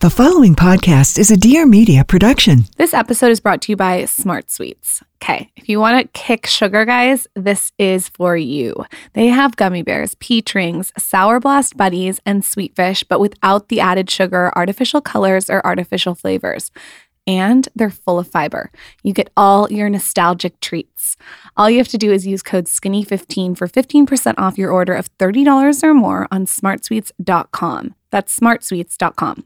The following podcast is a Dear Media production. This episode is brought to you by Smart Sweets. Okay, if you want to kick sugar, guys, this is for you. They have gummy bears, peach rings, sour blast buddies, and sweet fish, but without the added sugar, artificial colors, or artificial flavors. And they're full of fiber. You get all your nostalgic treats. All you have to do is use code SKINNY15 for 15% off your order of $30 or more on smartsweets.com. That's smartsweets.com.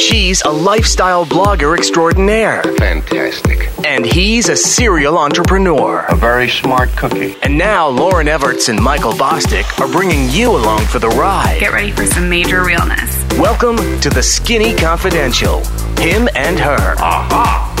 She's a lifestyle blogger extraordinaire. Fantastic. And he's a serial entrepreneur. A very smart cookie. And now Lauryn Evarts and Michael Bosstick are bringing you along for the ride. Get ready for some major realness. Welcome to the Skinny Confidential. Him and her. Aha!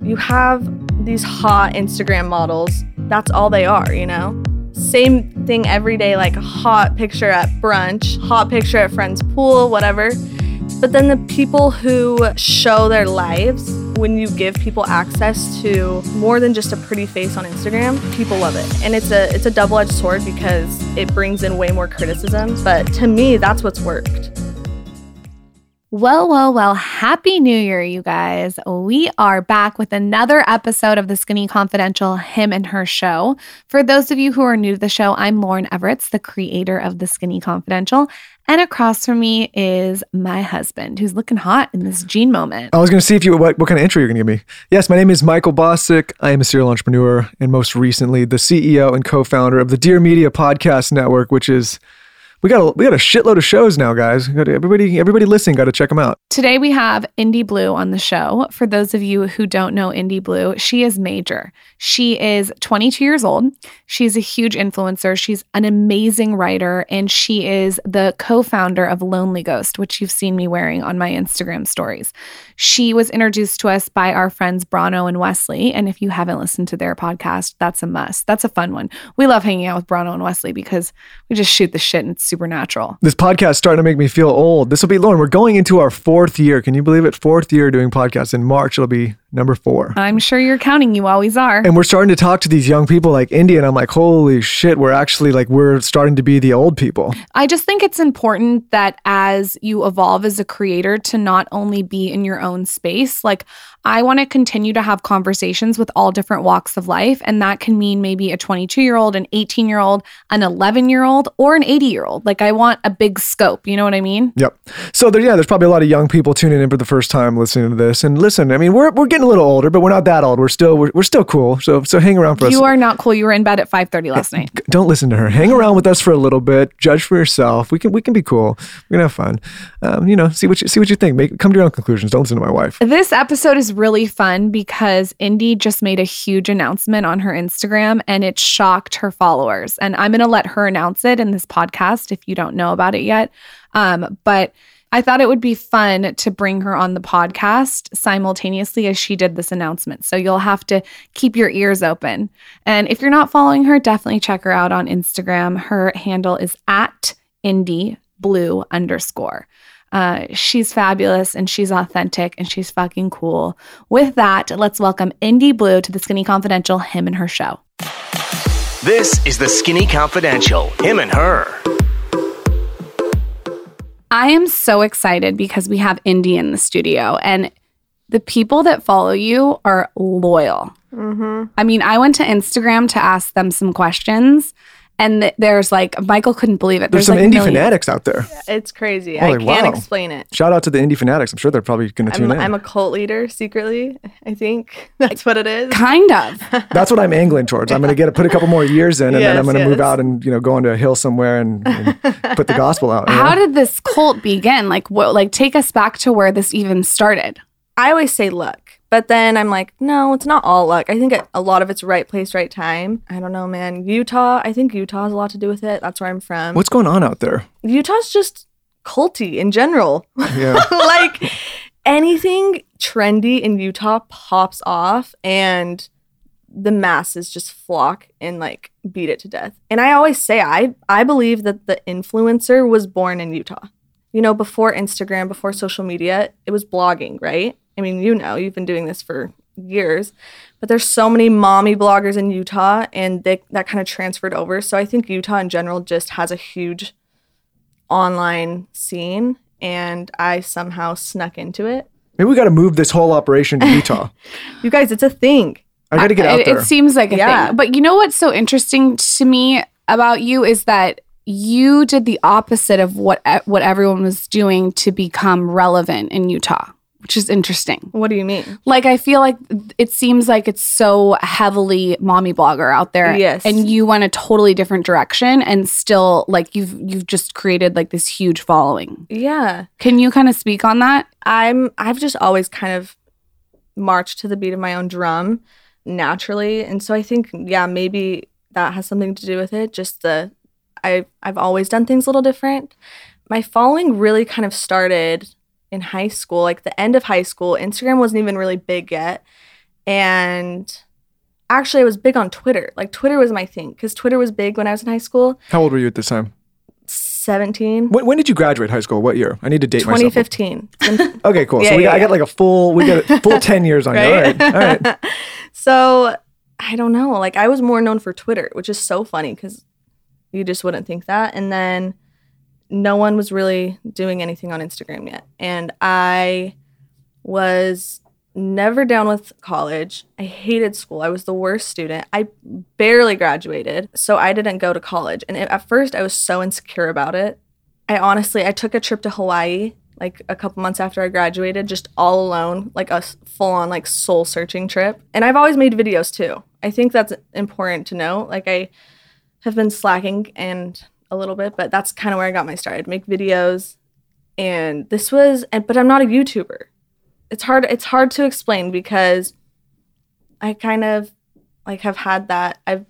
You have these hot Instagram models. That's all they are, you know? Same thing every day, like a hot picture at brunch, hot picture at friend's pool, whatever. But then the people who show their lives, when you give people access to more than just a pretty face on Instagram, people love it. And it's a it's a double-edged sword because it brings in way more criticism, but to me that's what's worked. Well, well, well, happy new year, you guys. We are back with another episode of the Skinny Confidential Him and Her show. For those of you who are new to the show, I'm Lauryn Evarts, the creator of the Skinny Confidential. And across from me is my husband, who's looking hot in this jean moment. I was going to see if you what, what kind of intro you're going to give me. Yes, my name is Michael Bosstick. I am a serial entrepreneur and most recently the CEO and co-founder of the Dear Media Podcast Network, which is we got a, we got a shitload of shows now, guys. everybody everybody listening got to check them out. Today we have Indy Blue on the show. For those of you who don't know Indy Blue, she is major. She is 22 years old. She's a huge influencer. She's an amazing writer and she is the co-founder of Lonely Ghost, which you've seen me wearing on my Instagram stories. She was introduced to us by our friends Brano and Wesley, and if you haven't listened to their podcast, that's a must. That's a fun one. We love hanging out with Brano and Wesley because we just shoot the shit and it's supernatural. This podcast is starting to make me feel old. This will be Lauryn. We're going into our fourth year. Can you believe it? Fourth year doing podcasts. In March, it'll be number four. I'm sure you're counting. You always are. And we're starting to talk to these young people like Indy, and I'm like, holy shit, we're actually like we're starting to be the old people. I just think it's important that as you evolve as a creator to not only be in your own space, like I want to continue to have conversations with all different walks of life. And that can mean maybe a 22 year old, an 18 year old, an 11 year old, or an 80 year old. Like I want a big scope. You know what I mean? Yep. So there, yeah, there's probably a lot of young people tuning in for the first time listening to this. And listen, I mean, we're, we're getting a little older, but we're not that old. We're still, we're, we're still cool. So, so hang around for us. You are not cool. You were in bed at 5.30 last night. Don't listen to her. Hang around with us for a little bit. Judge for yourself. We can, we can be cool. We're gonna have fun. Um, you know, see what you, see what you think. Make, come to your own conclusions. Don't listen to my wife. This episode is really fun because Indy just made a huge announcement on her Instagram and it shocked her followers. And I'm going to let her announce it in this podcast if you don't know about it yet. Um, but I thought it would be fun to bring her on the podcast simultaneously as she did this announcement. So you'll have to keep your ears open. And if you're not following her, definitely check her out on Instagram. Her handle is at Indy Blue underscore. Uh, she's fabulous and she's authentic and she's fucking cool. With that, let's welcome Indy Blue to the Skinny Confidential, him and her show. This is the Skinny Confidential, him and her. I am so excited because we have Indy in the studio and the people that follow you are loyal. Mm-hmm. I mean, I went to Instagram to ask them some questions and th- there's like Michael couldn't believe it. There's, There's, some like indie millions. fanatics out there. It's crazy. Holy I can't wow. explain it. Shout out to the Indy fanatics. I'm sure they're probably going to tune I'm, in. I'm a cult leader secretly. I think that's what it is. Kind of. That's what I'm angling towards. I'm going to get put a couple more years in, and then I'm going to move out and you know go into a hill somewhere and, and put the gospel out. you know? How did this cult begin? Like what like take us back to where this even started. I always say luck, but then I'm like, no, it's not all luck. I think a lot of it's right place, right time. I don't know, man. Utah, I think Utah has a lot to do with it. That's where I'm from. What's going on out there? Utah's just culty in general. Yeah. like anything trendy in Utah pops off and the masses just flock and like beat it to death. And I always say I I believe that the influencer was born in Utah. You know, before Instagram, before social media, it was blogging, right? I mean, you know, you've been doing this for years, but there's so many mommy bloggers in Utah and they, that kind of transferred over. So I think Utah in general just has a huge online scene and I somehow snuck into it. Maybe we got to move this whole operation to Utah. You guys, it's a thing. I got to get out it, there. it seems like a Yeah. thing. But you know what's so interesting to me about you is that you did the opposite of what e, what everyone was doing to become relevant in Utah, which is interesting. What do you mean? Like I feel like it seems like it's so heavily mommy blogger out there. Yes. And you went a totally different direction and still like you've you've just created like this huge following. Yeah. Can you kind of speak on that? I'm I've just always kind of marched to the beat of my own drum naturally. And so I think yeah, maybe that has something to do with it. Just the I I've always done things a little different. My following really kind of started in high school, like the end of high school. Instagram wasn't even really big yet. And actually I was big on Twitter. Like Twitter was my thing cuz Twitter was big when I was in high school. How old were you at this time? 17 When, when did you graduate high school? What year? I need to date myself. 2015. Okay, cool. Yeah, so we yeah, got, I got like a full, we got a full 10 years on you. All Right? right. All right. So I don't know. Like I was more known for Twitter, which is so funny because you just wouldn't think that. And then no one was really doing anything on Instagram yet. And I was never down with college. I hated school. I was the worst student. I barely graduated. So I didn't go to college. And at first I was so insecure about it. I honestly I took a trip to Hawaii like a couple months after I graduated, just all alone, like a full on like soul searching trip. And I've always made videos too. I think that's important to know. Like I have been slacking and a little bit, but that's kind of where I got my start. I'd make videos and this was and but I'm not a YouTuber. It's hard it's hard to explain because I kind of like have had that I've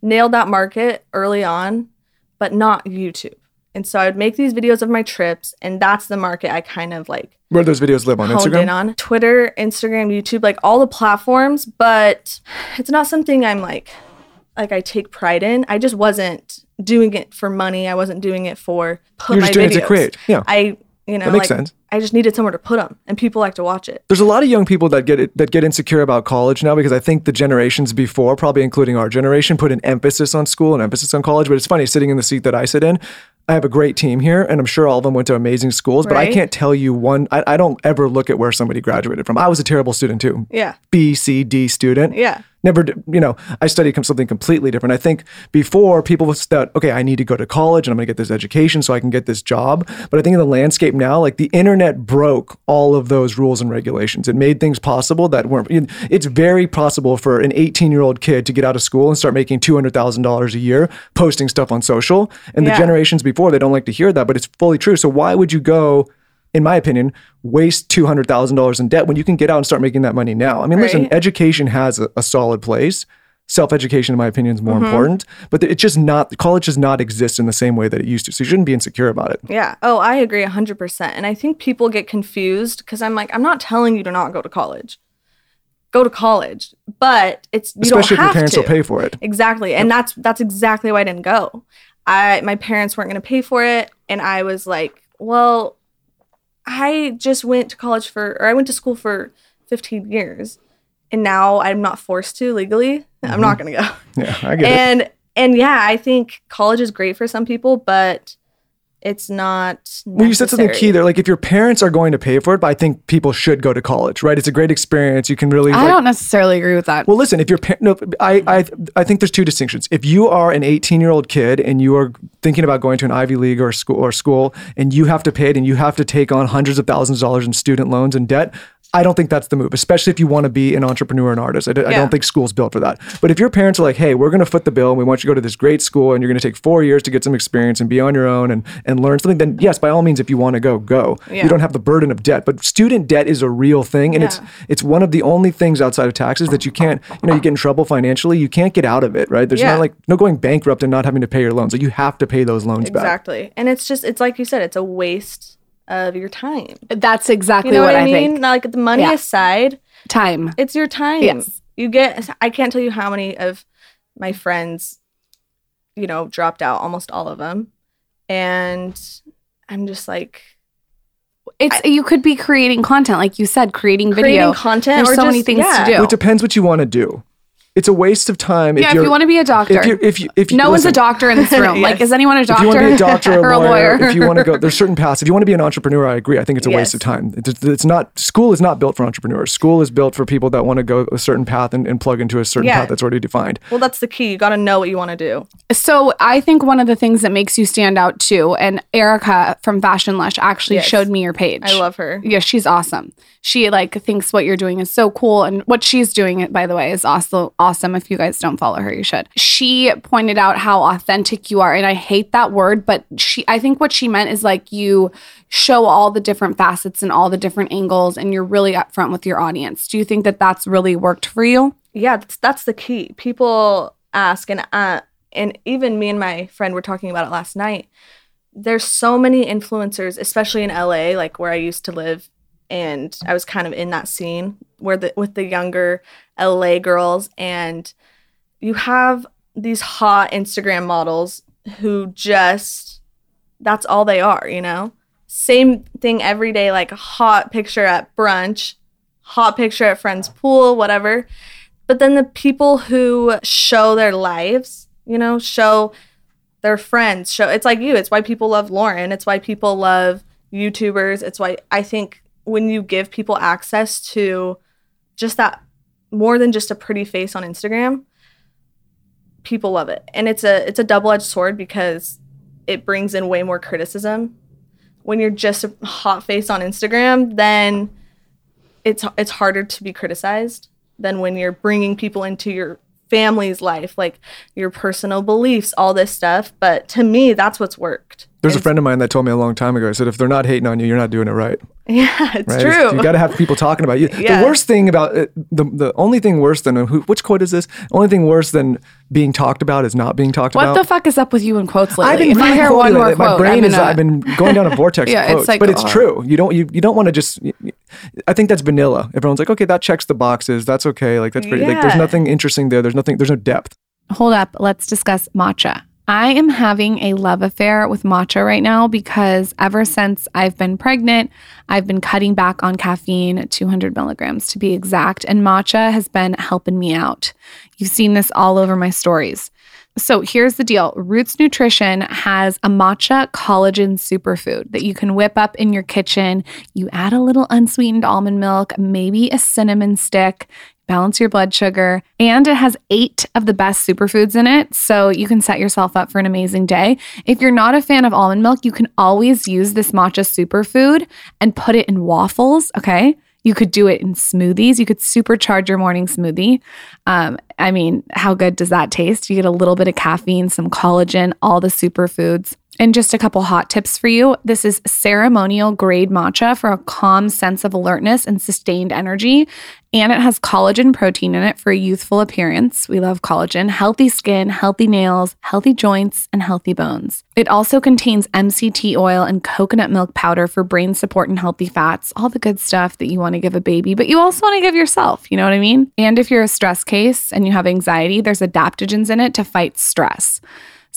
nailed that market early on, but not YouTube. And so I would make these videos of my trips, and that's the market I kind of like Where those videos live on Instagram? in on Twitter, Instagram, YouTube, like all the platforms. But it's not something I'm like, like I take pride in. I just wasn't doing it for money. I wasn't doing it for put You're my just doing it to create. Yeah. I, you know, That makes like, sense. I just needed somewhere to put them, and people like to watch it. There's a lot of young people that get it, that get insecure about college now because I think the generations before, probably including our generation, put an emphasis on school and emphasis on college. But it's funny sitting in the seat that I sit in. I have a great team here, and I'm sure all of them went to amazing schools. But I can't tell you one. I, I don't ever look at where somebody graduated from. I was a terrible student too. Yeah, B, C, D student. yeah, never you know i studied something completely different. I think before people thought okay i need to go to college and i'm going to get this education so i can get this job. But i think in the landscape now like the internet broke all of those rules and regulations. It made things possible that weren't it's very possible for an 18 year old kid to get out of school and start making $200000 a year posting stuff on social. And the generations before they don't like to hear that but it's fully true. So why would you go in my opinion, waste two hundred thousand dollars in debt when you can get out and start making that money now. I mean, listen, education has a, a solid place. Self education, in my opinion, is more Mm-hmm. important. But it's just not college does not exist in the same way that it used to. So you shouldn't be insecure about it. yeah. Oh, I agree hundred percent. And I think people get confused because I'm like, I'm not telling you to not go to college. Go to college, but it's you Especially if don't your have parents to. will pay for it. Exactly. And that's that's exactly why I didn't go. I my parents weren't going to pay for it and I was like, well, I just went to college for or I went to school for 15 years and now I'm not forced to legally. I'm not mm-hmm. going to go. Yeah, I get it. And and yeah, I think college is great for some people, but it's not Well, you said something key there. Like if your parents are going to pay for it, but I think people should go to college, right? It's a great experience. You can really. I like, don't necessarily agree with that. Well, listen, if your parent, no, I, I, I think there's two distinctions. If you are an 18 year old kid and you are thinking about going to an Ivy League or school or school, and you have to pay it, and you have to take on hundreds of thousands of dollars in student loans and debt. I don't think that's the move, especially if you want to be an entrepreneur and artist. I, d- I Yeah. don't think school's built for that. But if your parents are like, "Hey, we're going to foot the bill, and we want you to go to this great school, and you're going to take four years to get some experience and be on your own and and learn something," then yes, by all means, if you want to go, go. Yeah. You don't have the burden of debt. But student debt is a real thing, and it's Yeah. it's one of the only things outside of taxes that you can't, you know, you get in trouble financially, you can't get out of it, right? There's not like no going bankrupt and not having to pay your loans. Like you have to pay those loans back. Exactly. And it's just it's like you said, it's a waste of your time. That's exactly You know what, what, I I mean? think. Not like the money Yeah. aside, Time. it's your time. Yes. You get I can't tell you how many of my friends you know dropped out, almost all of them. And I'm just like It's you could be creating content, like you said, creating creating video. content There's or so just, many things yeah. to do. It depends what you want to do. It's a waste of time. Yeah, if you're- you want to be a doctor. if you if you if you no one's a doctor in this room. Like, is anyone a If doctor? you want to be a doctor or or a lawyer, lawyer? if you want to go, there's certain paths. If you want to be an entrepreneur, I agree. I think it's a waste of time. It's, it's not school is not built for entrepreneurs. School is built for people that want to go a certain path and, and plug into a certain Yeah. path that's already defined. Well, that's the key. You got to know what you want to do. So I think one of the things that makes you stand out too, and Erica from Fashion Lush actually Yes. showed me your page. I love her. Yeah, she's awesome. She like thinks what you're doing is so cool, and what she's doing, it by the way, is also awesome. If you guys don't follow her, you should. She pointed out how authentic you are, and I hate that word, but she, I think what she meant is like you show all the different facets and all the different angles, and you're really upfront with your audience. Do you think that that's really worked for you? Yeah, that's, that's the key. People ask, and uh, and even me and my friend were talking about it last night. There's so many influencers, especially in LA, like where I used to live, and I was kind of in that scene where the with the younger LA girls, and you have these hot Instagram models who just that's all they are, you know? Same thing every day, like hot picture at brunch, hot picture at friend's pool, whatever. But then the people who show their lives, you know, show their friends, show it's like you. It's why people love Lauryn. It's why people love YouTubers. It's why I think when you give people access to just that more than just a pretty face on Instagram, people love it. And it's a it's a double-edged sword because it brings in way more criticism. When you're just a hot face on Instagram, then it's it's harder to be criticized than when you're bringing people into your family's life, like your personal beliefs, all this stuff. But to me, that's what's worked. There's a friend of mine that told me a long time ago. I said, if they're not hating on you, you're not doing it right. Yeah, it's Right? true. You got to have people talking about you. Yeah. The worst thing about it, the the only thing worse than who, which quote is this? Only thing worse than being talked about is not being talked What about. What the fuck is up with you in quotes lately? I've been if I hear one more quote, My brain I'm is. gonna- I've been going down a vortex Yeah, of it's like, but it's oh. true. You don't. You, you don't want to just. I think that's vanilla. Everyone's like, okay, that checks the boxes. That's okay. Like that's pretty. Like there's nothing interesting there. There's nothing. There's no depth. Hold up, let's discuss matcha. I am having a love affair with matcha right now because ever since I've been pregnant, I've been cutting back on caffeine, 200 milligrams to be exact, and matcha has been helping me out. You've seen this all over my stories. So here's the deal Rootz Nutrition has a matcha collagen superfood that you can whip up in your kitchen. You add a little unsweetened almond milk, maybe a cinnamon stick, balance your blood sugar, and it has eight of the best superfoods in it. So you can set yourself up for an amazing day. If you're not a fan of almond milk, you can always use this matcha superfood and put it in waffles. Okay. You could do it in smoothies. You could supercharge your morning smoothie. Um, I mean, how good does that taste? You get a little bit of caffeine, some collagen, all the superfoods. And just a couple hot tips for you. This is ceremonial grade matcha for a calm sense of alertness and sustained energy. And it has collagen protein in it for a youthful appearance. We love collagen, healthy skin, healthy nails, healthy joints, and healthy bones. It also contains MCT oil and coconut milk powder for brain support and healthy fats, all the good stuff that you want to give a baby, but you also want to give yourself. You know what I mean? And if you're a stress case and you have anxiety, there's adaptogens in it to fight stress.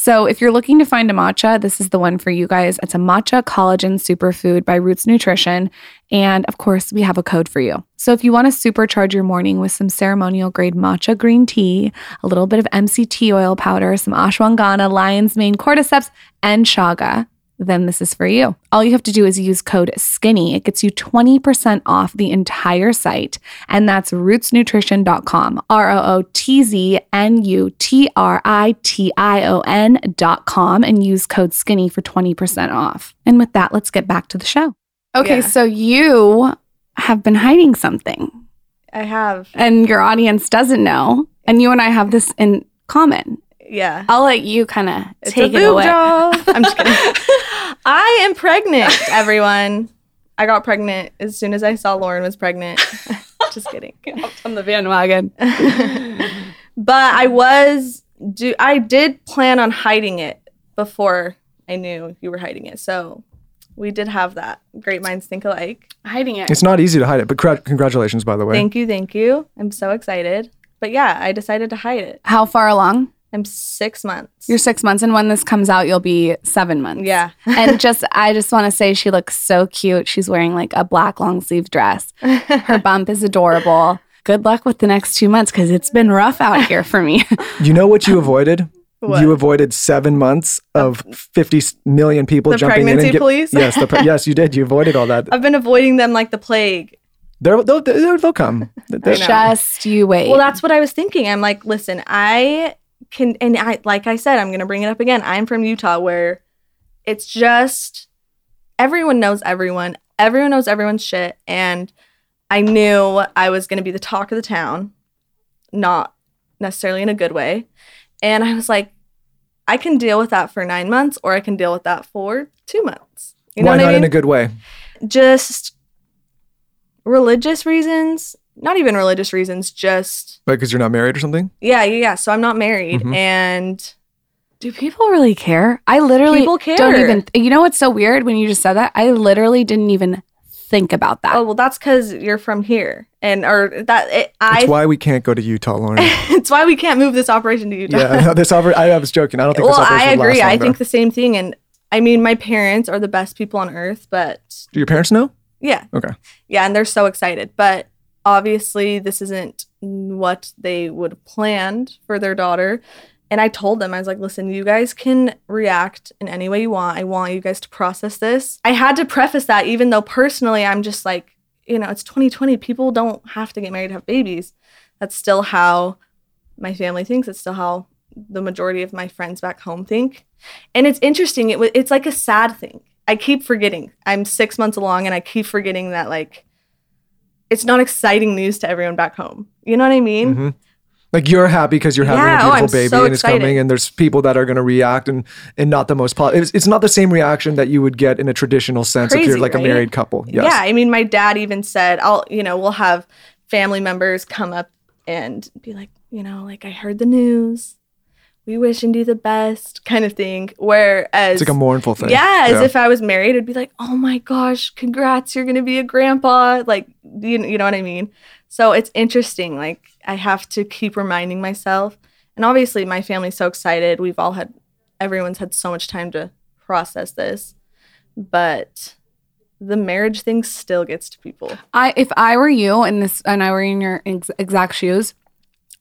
So, if you're looking to find a matcha, this is the one for you guys. It's a matcha collagen superfood by Rootz Nutrition. And of course, we have a code for you. So, if you want to supercharge your morning with some ceremonial grade matcha green tea, a little bit of MCT oil powder, some ashwagandha, lion's mane, cordyceps, and chaga, then this is for you. All you have to do is use code SKINNY. It gets you 20% off the entire site, and that's rootznutrition.com. R O O T Z N U T R I T I O N.com, and use code SKINNY for 20% off. And with that, let's get back to the show. Okay, Yeah. so you have been hiding something, I have. and your audience doesn't know, and you and I have this in common. Yeah. I'll let you kind of take a it away. job. I'm just kidding. I am pregnant, everyone. I got pregnant as soon as I saw Lauryn was pregnant. just kidding. on the bandwagon. But I was do I did plan on hiding it before I knew you were hiding it. So we did have that. Great minds think alike. Hiding it. It's not easy to hide it, but cra- congratulations, by the way. Thank you, thank you. I'm so excited. But yeah, I decided to hide it. How far along? I'm six months. You're six months, and when this comes out, you'll be seven months. yeah. and just, I just want to say she looks so cute. She's wearing like a black long sleeve dress. Her bump is adorable. good luck with the next two months because it's been rough out here for me. You know what you avoided? What? You avoided seven months of 50 million people The jumping in pregnancy and get, police? Yes, the, pre- yes, you did. You avoided all that. I've been avoiding them like the plague. They're, they'll, they'll, they'll come. They're- Just you wait. Well, that's what I was thinking. I'm like, listen, I can, and I, like I said, I'm going to bring it up again. I'm from Utah where it's just everyone knows everyone, everyone knows everyone's shit. And I knew I was going to be the talk of the town, not necessarily in a good way. And I was like, I can deal with that for nine months or I can deal with that for two months. You know Why what not I mean? in a good way? just religious reasons, not even religious reasons, just Because you're not married or something? yeah, yeah, yeah. So I'm not married Mhm. and Do people really care? I literally People don't care. even. You know what's so weird when you just said that? I literally didn't even think about that. oh well that's because you're from here and or that it, That's I why we can't go to Utah, Lauryn. it's why we can't move this operation to Utah. yeah, no, this oper- I was joking. I don't think well, this operation I would last agree. I longer. think the same thing and I mean my parents are the best people on earth, but Do your parents know? yeah. Okay. Yeah, and they're so excited. But obviously, this isn't what they would have planned for their daughter. And I told them, I was like, listen, you guys can react in any way you want. I want you guys to process this. I had to preface that, even though personally, I'm just like, you know, it's 2020. People don't have to get married to have babies. That's still how my family thinks. It's still how the majority of my friends back home think. And it's interesting. It, wa- it's like a sad thing. I keep forgetting. I'm six months along and I keep forgetting that, like, it's not exciting news to everyone back home. You know what I mean? Mhm. Like you're happy because you're having Yeah, a oh, beautiful I'm baby so and it's excited. coming, and there's people that are going to react and and not the most positive. It's, it's not the same reaction that you would get in a traditional sense if you're Crazy, like a married couple. Yes. Yeah. I mean, my dad even said, I'll, you know, we'll have family members come up and be like, you know, like, I heard the news. We wish you the best, kind of thing. Whereas, It's like a mournful thing. Yeah, as if I was married, it'd be like, oh my gosh, congrats, you're gonna be a grandpa. Like, you, you know what I mean? So it's interesting. Like, I have to keep reminding myself. And obviously, my family's so excited. We've all had, everyone's had so much time to process this. But the marriage thing still gets to people. I if I were you and this and I were in your ex- exact shoes,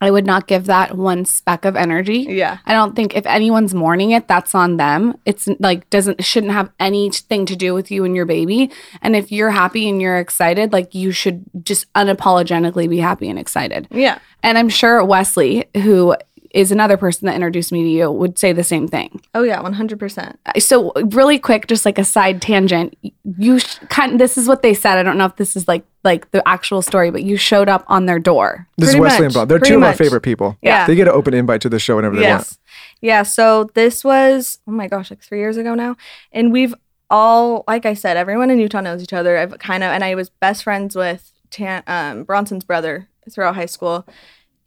I would not give that one speck of energy. Yeah. I don't think if anyone's mourning it, that's on them. It's like doesn't shouldn't have anything to do with you and your baby. And if you're happy and you're excited, like you should just unapologetically be happy and excited. Yeah. And I'm sure Wesley, who is another person that introduced me to you, would say the same thing. Oh, yeah, 100%. So really quick, just like a side tangent, you sh- kind this is what they said. I don't know if this is like like the actual story, but you showed up on their door. This Pretty is Wesley much. and Bob. They're Pretty two of my favorite people. Yeah. They get an open invite to the show whenever they want. Yes. Yeah. So this was, oh my gosh, like three years ago now. And we've all, like I said, everyone in Utah knows each other. I've kind of, and I was best friends with Tan, um, Bronson's brother throughout high school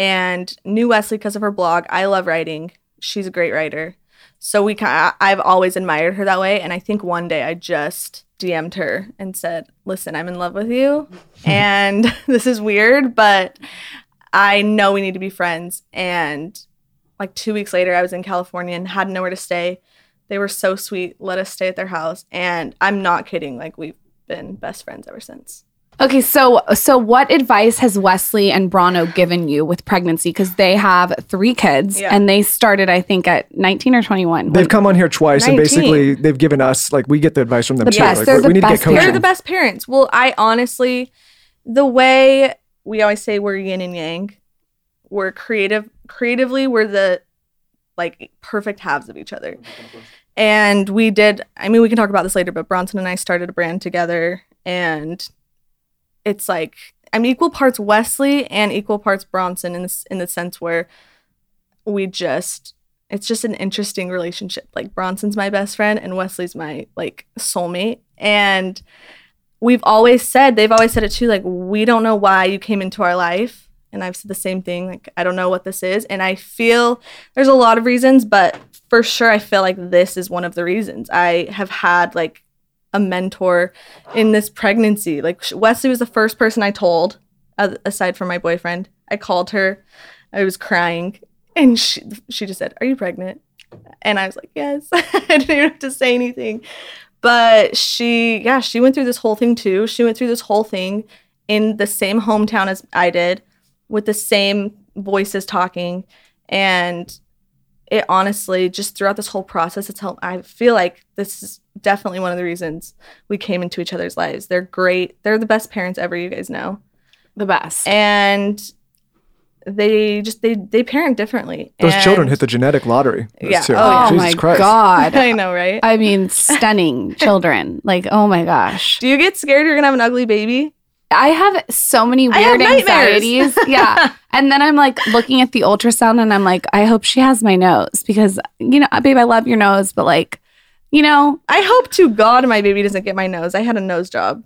and knew Wesley because of her blog. I love writing. She's a great writer. So we kind I've always admired her that way. And I think one day I just DM'd her and said, listen, I'm in love with you. and this is weird, but I know we need to be friends. And like two weeks later, I was in California and had nowhere to stay. They were so sweet, let us stay at their house. And I'm not kidding. Like we've been best friends ever since. Okay, so so what advice has Wesley and Brano given you with pregnancy? Because they have three kids Yeah. and they started, I think, at 19 or 21. They've come on here twice and basically they've given us like we get the advice from them The too. best. Like, They're we the need to best get. They're the best parents. Well, I honestly, the way we always say we're yin and yang, we're creative. Creatively, we're the like perfect halves of each other. And we did. I mean, we can talk about this later, but Bronson and I started a brand together, and it's like I'm equal parts Wesley and equal parts Bronson in this in the sense where we just it's just an interesting relationship. Like Bronson's my best friend and Wesley's my like soulmate. And we've always said, they've always said it too, like, we don't know why you came into our life. And I've said the same thing, like, I don't know what this is. And I feel there's a lot of reasons, but for sure, I feel like this is one of the reasons. I have had like a mentor in this pregnancy. Like, Wesley was the first person I told, uh, aside from my boyfriend. I called her, I was crying, and she, she just said, Are you pregnant? And I was like, Yes. I didn't even have to say anything. But she, yeah, she went through this whole thing too. She went through this whole thing in the same hometown as I did. with the same voices talking and it honestly just throughout this whole process it's helped i feel like this is definitely one of the reasons we came into each other's lives they're great they're the best parents ever you guys know The best. and they just they they parent differently Those And- children hit the genetic lottery. Yeah. two. Oh, oh my Christ. god. i know right I mean, stunning children. Like, oh my gosh. do you get scared you're gonna have an ugly baby I have so many I weird anxieties. yeah. And then I'm like looking at the ultrasound and I'm like, I hope she has my nose because, you know, babe, I love your nose, but like, you know, i hope to god my baby doesn't get my nose i had a nose job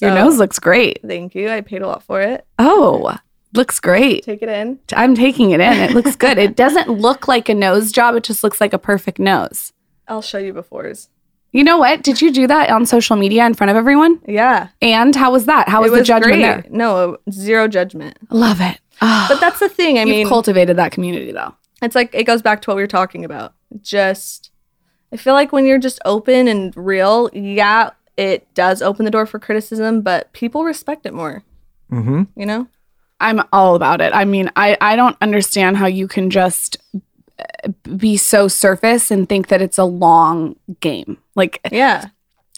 your nose looks great. thank you i paid a lot for it Oh, looks great. take it in I'm taking it in. It looks good. It doesn't look like a nose job. It just looks like a perfect nose. i'll show you befores You know what? Did you do that on social media in front of everyone? yeah And how was that? How was, was the judgment great. there? no uh, zero judgment Love it. Oh, but that's the thing i you've mean cultivated that community though. it's like it goes back to what we were talking about just i feel like when you're just open and real yeah it does open the door for criticism but people respect it more Mm-hmm. you know I'm all about it. I mean, I I don't understand how you can just uh, be so surface and think that it's a long game. Like yeah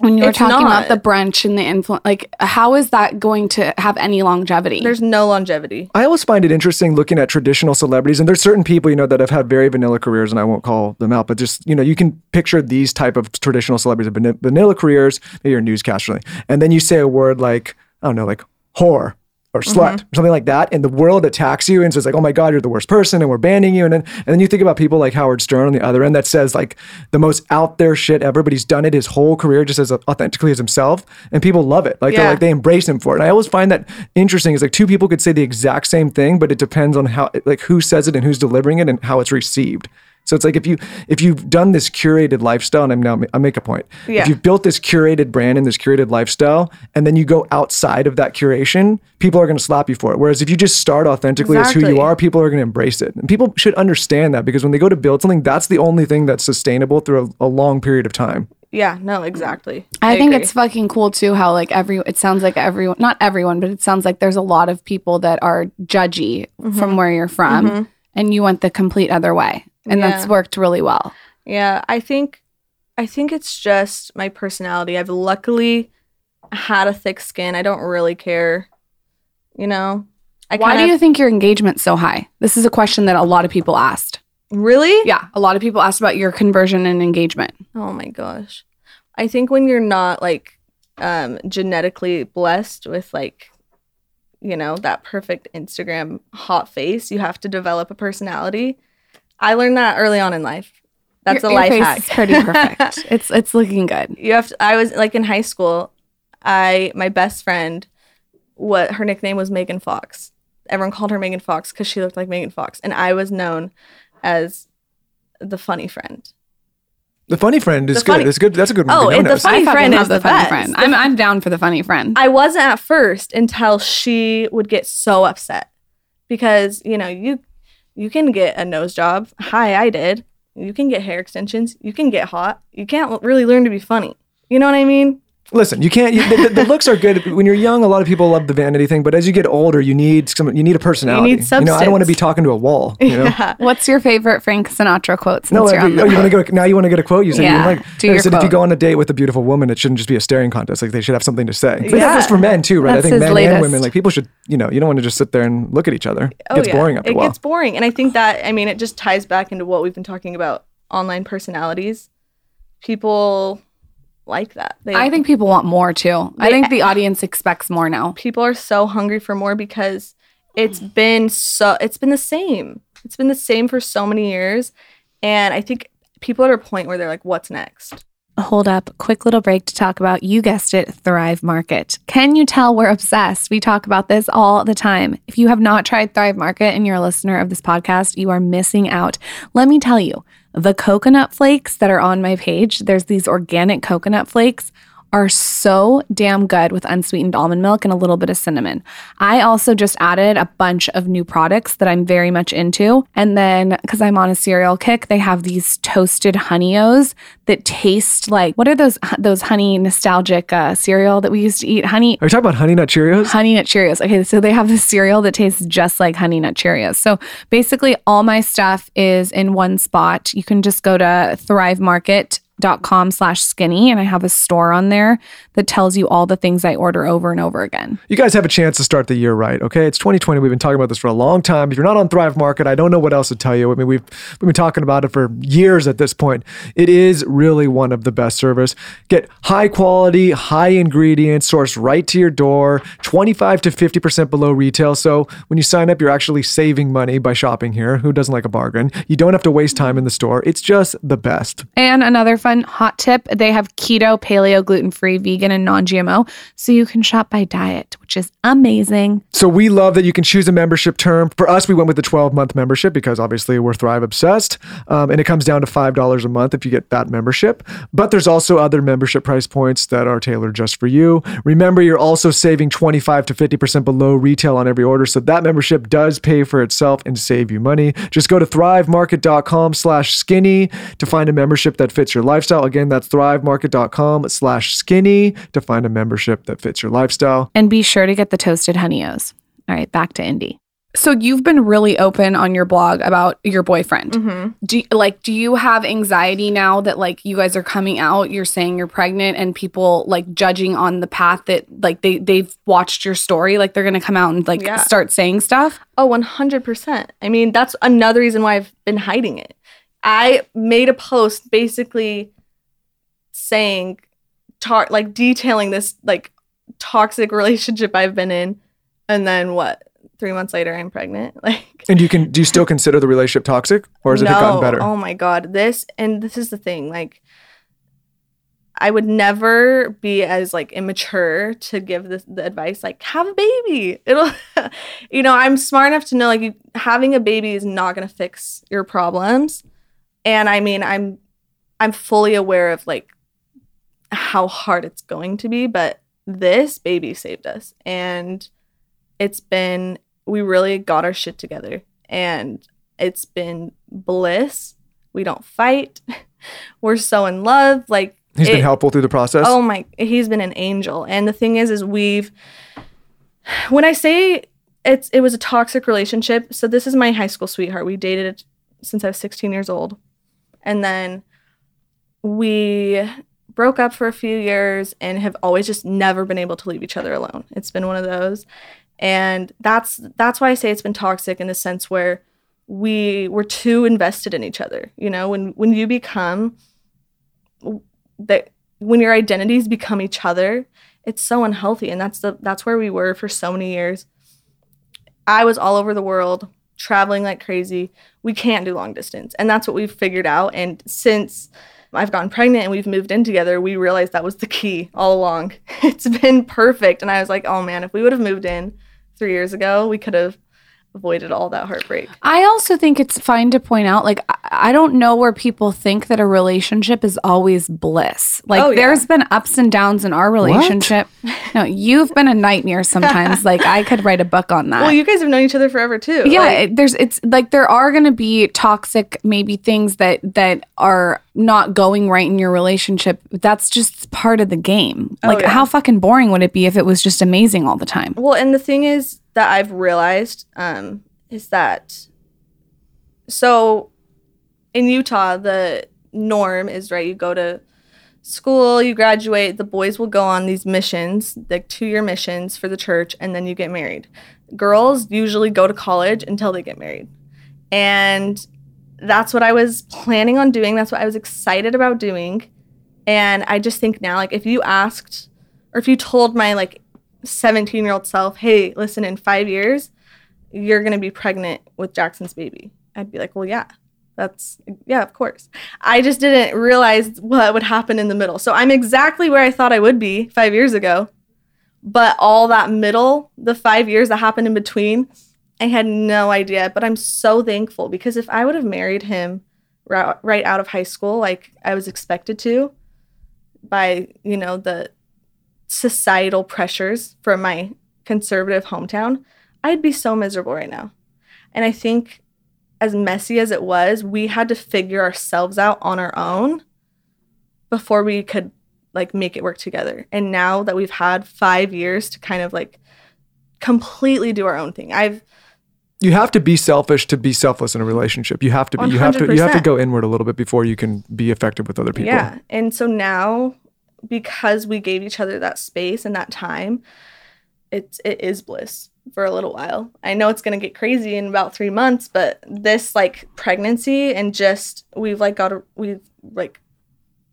when you were It's talking not. about the brunch and the influence, like how is that going to have any longevity? there's no longevity I always find it interesting looking at traditional celebrities, and there's certain people you know that have had very vanilla careers, and I won't call them out, but just you know you can picture these type of traditional celebrities of vanilla careers, maybe you're a newscaster, and then you say a word like I don't know, like whore or mm-hmm. slut or something like that, and the world attacks you and says like, oh my god, you're the worst person, and we're banning you, and then and then you think about people like Howard Stern on the other end that says like the most out there shit ever, but he's done it his whole career just as authentically as himself, and people love it, like they're like they embrace him for it. And I always find that interesting. Is like two people could say the exact same thing, but it depends on how, like, who says it and who's delivering it and how it's received. So it's like if you if you've done this curated lifestyle, and I'm now I make a point. Yeah. If you've built this curated brand and this curated lifestyle, and then you go outside of that curation, people are going to slap you for it. Whereas if you just start authentically as who you are, people are going to embrace it. And people should understand that because when they go to build something, that's the only thing that's sustainable through a, a long period of time. yeah no exactly I, think agree. it's fucking cool too how like every it sounds like everyone not everyone but it sounds like there's a lot of people that are judgy Mm-hmm. from where you're from and you went the complete other way and that's worked really well. Yeah, I think I think it's just my personality. I've luckily had a thick skin. I don't really care. You know? I Why kind do you think your engagement's so high? This is a question that a lot of people asked. really? Yeah, a lot of people asked about your conversion and engagement. Oh my gosh. I think when you're not like um genetically blessed with like you know, that perfect Instagram hot face, you have to develop a personality. I learned that early on in life. That's your, a life your face hack. is pretty perfect. it's it's looking good. you have to, I was like in high school, I my best friend what her nickname was Megan Fox. Everyone called her Megan Fox because she looked like Megan Fox. And I was known as the funny friend. The funny friend is The good. funny- It's good. That's a good one. Oh, to be the funny friend is the, the funny best. friend. I'm I'm down for the funny friend. I wasn't at first until she would get so upset because, you know, you you can get a nose job. Hi, I did. You can get hair extensions. You can get hot. You can't really learn to be funny. You know what I mean? Listen, you can't. You, the, the- looks are good when you're young. A lot of people love the vanity thing, but as you get older, you need some. You need a personality. You need You know, I don't want to be talking to a wall. You know. Yeah. What's your favorite Frank Sinatra quote since No, like, you're on oh, the you want to go now? You want to get a quote? You said Yeah, you like. do your said if you go on a date with a beautiful woman, it shouldn't just be a staring contest. Like they should have something to say. But Yeah. that's for men too, right? That's I think men latest. and women, like people should. You know, you don't want to just sit there and look at each other. It Oh, gets yeah. boring after It a while. gets boring. And I think that, I mean, it just ties back into what we've been talking about online personalities. People like that. They, I think people want more too. I think the audience expects more now. people are so hungry for more because it's been so it's been the same. It's been the same for so many years. And I think people are at a point where they're like, what's next? Hold up, quick little break to talk about, you guessed it, Thrive Market. Can you tell we're obsessed? We talk about this all the time. If you have not tried Thrive Market and you're a listener of this podcast, you are missing out. Let me tell you, the coconut flakes that are on my page, there's these organic coconut flakes, are so damn good with unsweetened almond milk and a little bit of cinnamon. I also just added a bunch of new products that I'm very much into. And then, because I'm on a cereal kick, they have these toasted honey-o's that taste like what are those those honey nostalgic uh, cereal that we used to eat? Honey Are you talking about Honey Nut Cheerios? Honey Nut Cheerios. Okay, so they have this cereal that tastes just like Honey Nut Cheerios. So basically, all my stuff is in one spot. You can just go to thrivemarket.com slash skinny and I have a store on there that tells you all the things I order over and over again. You guys have a chance to start the year right, okay? It's 2020. We've been talking about this for a long time. If you're not on Thrive Market, I don't know what else to tell you. I mean, we've we've been talking about it for years at this point. It is really one of the best servers. Get high quality, high ingredients sourced right to your door, 25 to 50% below retail. So when you sign up, you're actually saving money by shopping here. Who doesn't like a bargain? You don't have to waste time in the store. It's just the best. And another fun hot tip they have keto, paleo, gluten free, vegan, and non GMO. So you can shop by diet, which is amazing. So we love that you can choose a membership term. For us, we went with the 12 month membership because obviously we're Thrive obsessed. Um, and it comes down to $5 a month if you get that membership. But there's also other membership price points that are tailored just for you. Remember, you're also saving 25 to 50% below retail on every order. So that membership does pay for itself and save you money. Just go to thrivemarket.com slash skinny to find a membership that fits your lifestyle. Again, that's thrivemarket.com slash skinny to find a membership that fits your lifestyle. And be sure to get the toasted honey-o's. All right, back to Indy. So you've been really open on your blog about your boyfriend. Mm-hmm. Do you, like do you have anxiety now that like you guys are coming out, you're saying you're pregnant and people like judging on the path that like they they've watched your story, like they're going to come out and like Yeah. start saying stuff? Oh, 100%. I mean, that's another reason why I've been hiding it. I made a post basically saying, tar- like detailing this like toxic relationship I've been in. And then what? Three months later, I'm pregnant. Like, And you can do you still consider the relationship toxic or has it gotten better? Oh my god, this and this is the thing. Like, I would never be as like immature to give this the advice. Like, have a baby. It'll, you know, I'm smart enough to know like you, having a baby is not going to fix your problems. And I mean, I'm I'm fully aware of like how hard it's going to be, but this baby saved us, and it's been we really got our shit together and it's been bliss. We don't fight. We're so in love. Like He's been helpful through the process. Oh my, he's been an angel. And the thing is, is we've when I say it's it was a toxic relationship. So this is my high school sweetheart. We dated since I was 16 years old, and then we broke up for a few years and have always just never been able to leave each other alone. It's been one of those, and that's that's why I say it's been toxic in the sense where we were too invested in each other. You know, when when you become that when your identities become each other, it's so unhealthy, and that's the that's where we were for so many years. I was all over the world, traveling like crazy. We can't do long distance, and that's what we've figured out. And since I've gotten pregnant and we've moved in together, we realized that was the key all along. It's been perfect, and I was like, oh man, if we would have moved in three years ago, we could have avoided all that heartbreak. I also think it's fine to point out, like, I- I don't know where people think that a relationship is always bliss. Like, Oh, yeah. there's been ups and downs in our relationship. No, you've been a nightmare sometimes. like, I could write a book on that. Well, you guys have known each other forever too. yeah, Like, it- there's it's like there are going to be toxic maybe things that that are not going right in your relationship. That's just part of the game. Oh, like, Oh, yeah. how fucking boring would it be if it was just amazing all the time? Well, and the thing is that I've realized um, is that so in Utah, the norm is right. You go to school, you graduate. The boys will go on these missions, like two year missions for the church, and then you get married. Girls usually go to college until they get married, and that's what I was planning on doing. That's what I was excited about doing. And I just think now, like, if you asked or if you told my like 17 year old self, hey, listen, in five years, you're going to be pregnant with Jackson's baby, I'd be like, well, yeah, that's, yeah, of course. I just didn't realize what would happen in the middle. So I'm exactly where I thought I would be five years ago. But all that middle, the five years that happened in between, I had no idea. But I'm so thankful because if I would have married him right, right out of high school, like I was expected to, by you know the societal pressures from my conservative hometown, I'd be so miserable right now. And I think as messy as it was, we had to figure ourselves out on our own before we could like make it work together. And now that we've had 5 years to kind of like completely do our own thing. I've You have to be selfish to be selfless in a relationship. You have to be. You have to. You have to go inward a little bit before you can be effective with other people. Yeah. And so now because we gave each other that space and that time, it's it is bliss for a little while. I know it's gonna get crazy in about three months, but this like pregnancy and just we've like got a, we've like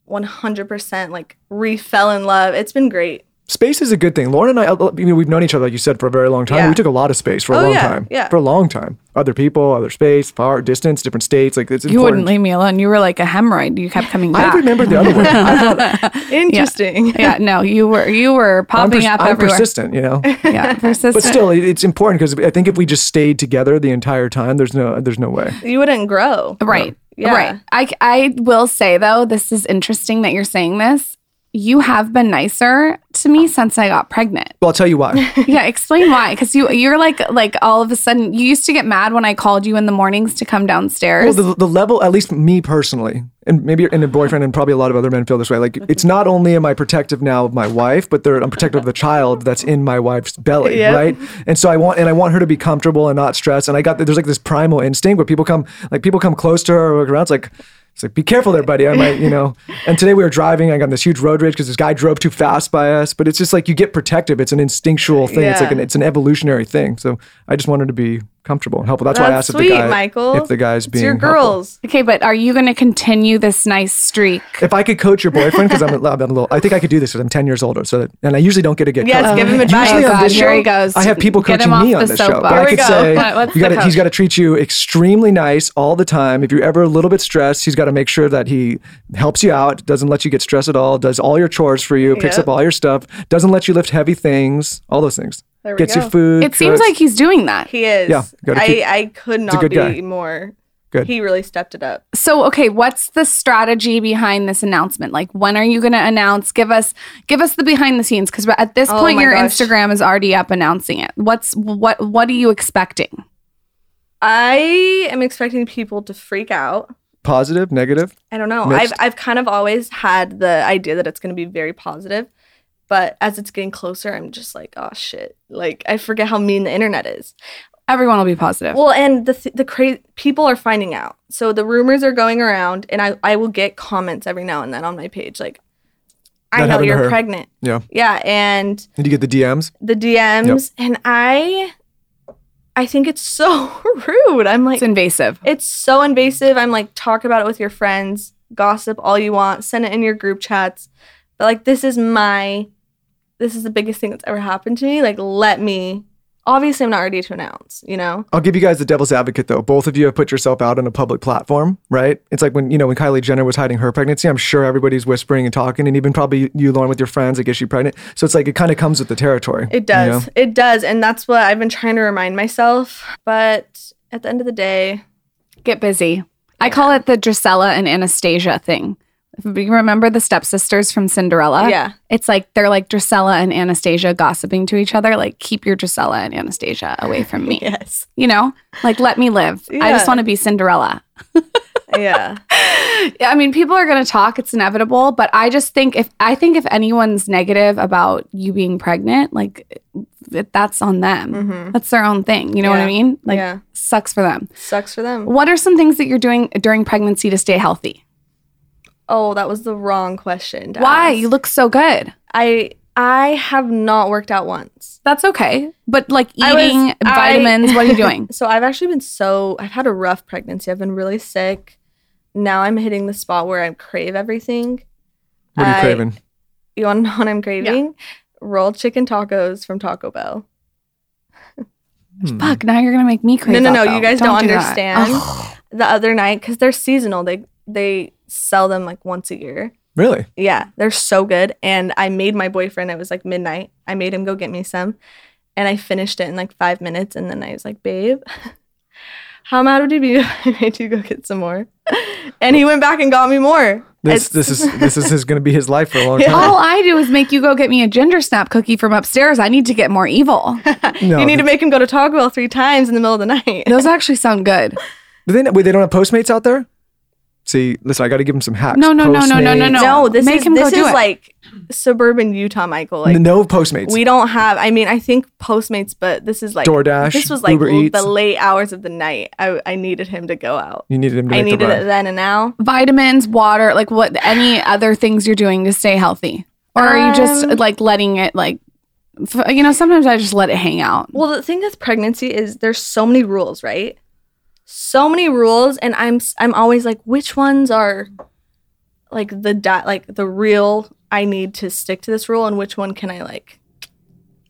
100% like refell in love. It's been great. Space is a good thing. Lauryn and I, you know, we've known each other, like you said, for a very long time. Yeah. We took a lot of space for a Oh, long yeah, time. yeah. For a long time. Other people, other space, far distance, different states. Like it's important. You wouldn't leave me alone. You were like a hemorrhoid. You kept coming back. I remember the other way. I thought, Interesting. yeah, no, you were you were I'm, popping pers- up I'm everywhere. persistent, you know. Yeah, persistent. But still, it's important because I think if we just stayed together the entire time, there's no, there's no way. You wouldn't grow. Right. Yeah. Right. I, I will say though, this is interesting that you're saying this. You have been nicer to me since I got pregnant. Well, I'll tell you why. Yeah, explain why. Because you you're like like all of a sudden you used to get mad when I called you in the mornings to come downstairs. Well, the, the level, at least me personally, and maybe in a boyfriend, and probably a lot of other men feel this way. Like, mm-hmm. it's not only am I protective now of my wife, but they're, I'm protective of the child that's in my wife's belly, Yep. right? And so I want, and I want her to be comfortable and not stressed. And I got there's like this primal instinct where people come, like people come close to her or look around. It's like. It's like, be careful there, buddy. I might, you know. And today we were driving. I got this huge road rage because this guy drove too fast by us. But it's just like you get protective. It's an instinctual thing. It's like Yeah. an, it's an evolutionary thing. So I just wanted to be comfortable and helpful. That's, why I asked sweet, if the guy, Michael. if the guy's it's being your helpful. girls. okay, but are you going to continue this nice streak? If I could coach your boyfriend, because I'm, a- I'm a little, I think I could do this because I'm 10 years older. So, that, and I usually don't get to get Yes, coached. give him advice. Usually Oh, on God, this here show, he goes. I have people coaching me on this show. But soapbox. I could go. say, What- what's you gotta, he's coach? got to treat you extremely nice all the time. If you're ever a little bit stressed, he's got to make sure that he helps you out, doesn't let you get stressed at all, does all your chores for you, picks Yep. up all your stuff, doesn't let you lift heavy things, all those things. There we Gets go. you food. It seems like he's doing that. He is. Yeah, gotta I, I could not good be guy. more. Good. He really stepped it up. So okay, what's the strategy behind this announcement? Like when are you going to announce? Give us give us the behind the scenes cuz at this Oh point your gosh. Instagram is already up announcing it. What's what what are you expecting? I am expecting people to freak out. positive, negative. I don't know. Mixed? I've I've kind of always had the idea that it's going to be very positive, but as it's getting closer, I'm just like, oh shit! Like I forget how mean the internet is. Everyone will be positive. Well, and the th- the crazy people are finding out. So the rumors are going around, and I I will get comments every now and then on my page like, I That know you're pregnant. Yeah. Yeah, and Did you get the DMs? the DMs, and I I think it's so rude. I'm like, it's invasive. it's so invasive. I'm like, talk about it with your friends, gossip all you want, send it in your group chats. But like, this is my, this is the biggest thing that's ever happened to me. Like, let me. Obviously, I'm not ready to announce. You know. I'll give you guys the devil's advocate though. Both of you have put yourself out on a public platform, right? It's like when you know when Kylie Jenner was hiding her pregnancy. I'm sure everybody's whispering and talking, and even probably you, Lauryn, with your friends, like is she pregnant? So it's like it kind of comes with the territory. It you does. know? It does, and that's what I've been trying to remind myself. But at the end of the day, Get busy. I call it the Drusilla and Anastasia thing. You remember the stepsisters from Cinderella? Yeah. It's like they're like Drusilla and Anastasia gossiping to each other. Like, keep your Drusilla and Anastasia away from me. yes, You know? Like, let me live. I just want to be Cinderella. yeah, Yeah, I mean, people are going to talk. It's inevitable. But I just think if I think if anyone's negative about you being pregnant, like that's on them. That's their own thing. You know what I Mm-hmm. Mean? Like, Yeah. sucks for them. sucks for them. What are some things that you're doing during pregnancy to stay healthy? Oh, that was the wrong question. to Why? ask. You look so good. I I have not worked out once. That's okay. But like I was- eating I- vitamins, what are you doing? So I've actually been so I've had a rough pregnancy. I've been really sick. Now I'm hitting the spot where I crave everything. What are you I- craving? You want to know what I'm craving? Rolled chicken tacos from Taco Bell. Hmm. Fuck, now you're gonna make me crazy. no, no, no. You guys don't, do that. understand. The other night, because they're seasonal, they they sell them like once a year. Really? Yeah, they're so good. And I made my boyfriend, it was like midnight. I made him go get me some. And I finished it in like five minutes. And then I was like, babe, How mad would you be if I made you go get some more? And he went back and got me more. This this is this is, is going to be his life for a long time. All I do is make you go get me a ginger snap cookie from upstairs. I need to get more evil. No, you need to make him go to Taco Bell three times in the middle of the night. Those actually sound good. Do they, wait, they don't have Postmates out there? See, listen, I got to give them some hacks. No, no, no, no, no, no, no. No, this Make is him go this do is it. like suburban Utah, Michael. Like no Postmates. we don't have. I mean, I think Postmates, but this is like DoorDash, This was like Uber l- Eats. the late hours of the night. I I needed him to go out. you needed him to I make the needed run. it then and now. Vitamins, water, like what? Any other things you're doing to stay healthy, or are you just Um, like letting it like? f- You know, sometimes I just let it hang out. Well, the thing with pregnancy is there's so many rules, right? So many rules, and I'm I'm always like, which ones are like the di- like the real? I need to stick to this rule, and which one can I like?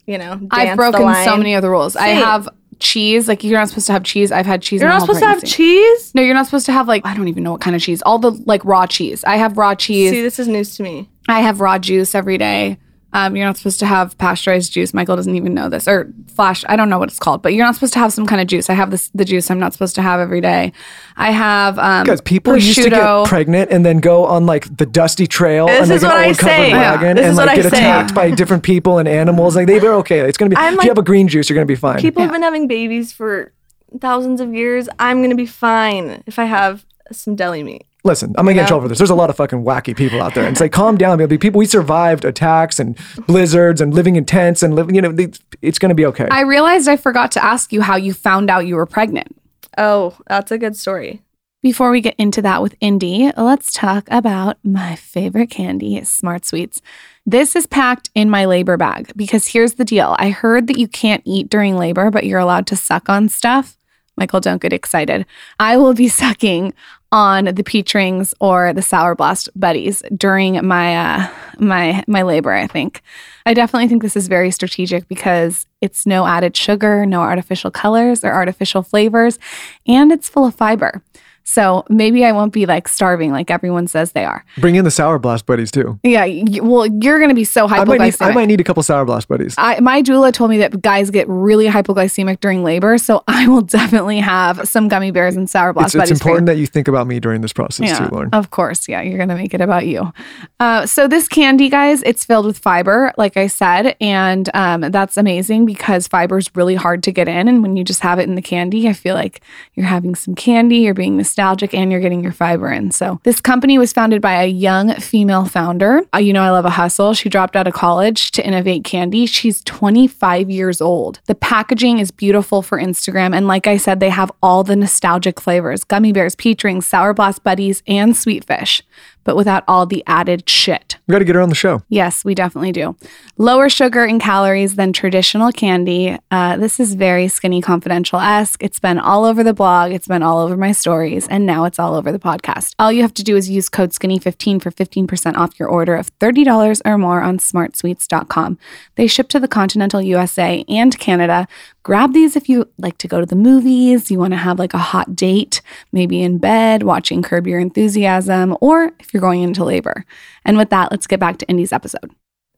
You know, I've broken so many of the rules. I have cheese. Like you're not supposed to have cheese. I've had cheese. You're not supposed to have cheese. No, you're not supposed to have like I don't even know what kind of cheese. All the like raw cheese. I have raw cheese. See, this is news to me. I have raw juice every day. Um, you're not supposed to have pasteurized juice. Michael doesn't even know this or flash. I don't know what it's called, but you're not supposed to have some kind of juice. I have this the juice I'm not supposed to have every day. I have um, Guys, people used to get pregnant and then go on like the dusty trail This and like is an what I covered say. Wagon this and is what like I get say. attacked by different people and animals. Like they were okay. It's gonna be. I'm if like- you have a green juice, you're gonna be fine. People have been having babies for thousands of years. I'm gonna be fine if I have some deli meat. Listen, I'm gonna get in know? trouble for this. There's a lot of fucking wacky people out there. And it's like, calm down, baby. People, we survived attacks and blizzards and living in tents and living. You know, they, it's gonna be okay. I realized I forgot to ask you how you found out you were pregnant. Oh, that's a good story. Before we get into that with Indy, let's talk about my favorite candy, Smart Sweets. This is packed in my labor bag because here's the deal. I heard that you can't eat during labor, but you're allowed to suck on stuff. Michael, don't get excited. I will be sucking on the peach rings or the sour blast buddies during my uh, my my labor. I think I definitely think this is very strategic because it's no added sugar, no artificial colors or artificial flavors, and it's full of fiber. So maybe I won't be like starving like everyone says they are. Bring in the sour blast buddies too. Yeah, well, you're going to be so I might, need, hypoglycemic. I might need a couple sour blast buddies. I, my doula told me that guys get really hypoglycemic during labor, so I will definitely have some gummy bears and sour blast It's, it's buddies. you. important that you think about me during this process Yeah, too, Lauryn. of course. Yeah, you're gonna make it about you. Uh, so this candy, guys, it's filled with fiber, like I said, and um, that's amazing because fiber is really hard to get in. And when you just have it in the candy, I feel like you're having some candy, you're being nostalgic, and you're getting your fiber in. So this company was founded by a young female founder. Uh, you know, I love a hustle. She dropped out of college to innovate candy. She's 25 years old. The packaging is beautiful for Instagram, and like I said, they have all the nostalgic flavors: gummy bears, peach rings, sour blast buddies, and sweet fish, but without all the added shit. We got to get her on the show. Yes, we definitely do. Lower sugar and calories than traditional candy. Uh, this is very skinny confidential esque. It's been all over the blog, it's been all over my stories, and now it's all over the podcast. All you have to do is use code skinny15 for 15% off your order of $30 or more on smartsweets.com. They ship to the continental USA and Canada. Grab these if you like to go to the movies, you want to have like a hot date, maybe in bed, watching Curb Your Enthusiasm, or if you're going into labor. And with that, let's get back to Indy's episode.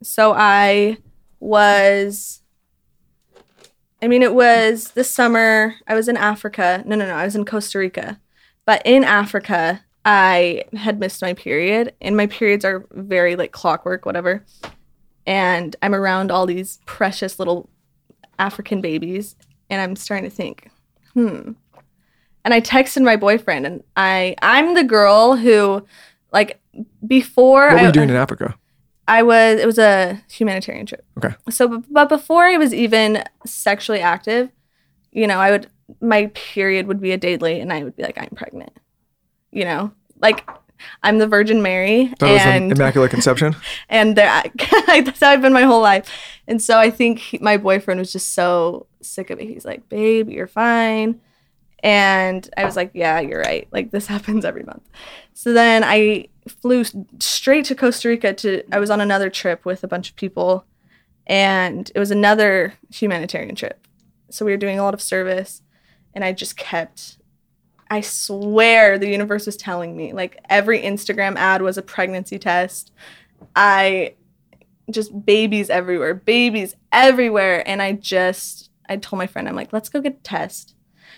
So I was I mean it was this summer I was in Africa. No, no, no, I was in Costa Rica. But in Africa, I had missed my period and my periods are very like clockwork whatever. And I'm around all these precious little African babies and I'm starting to think, hmm. And I texted my boyfriend and I I'm the girl who like before What were I, you doing in Africa? I was it was a humanitarian trip. Okay. So but before I was even sexually active, you know, I would my period would be a day late and I would be like I'm pregnant. You know? Like I'm the Virgin Mary That was an and immaculate conception. and there, that's how I've been my whole life. And so I think he- my boyfriend was just so sick of it. He's like, "Babe, you're fine." And I was like, "Yeah, you're right. Like this happens every month." So then I flew straight to Costa Rica to I was on another trip with a bunch of people and it was another humanitarian trip. So we were doing a lot of service and I just kept I swear the universe was telling me like every Instagram ad was a pregnancy test. I just babies everywhere, babies everywhere. And I just, I told my friend, I'm like, let's go get a test.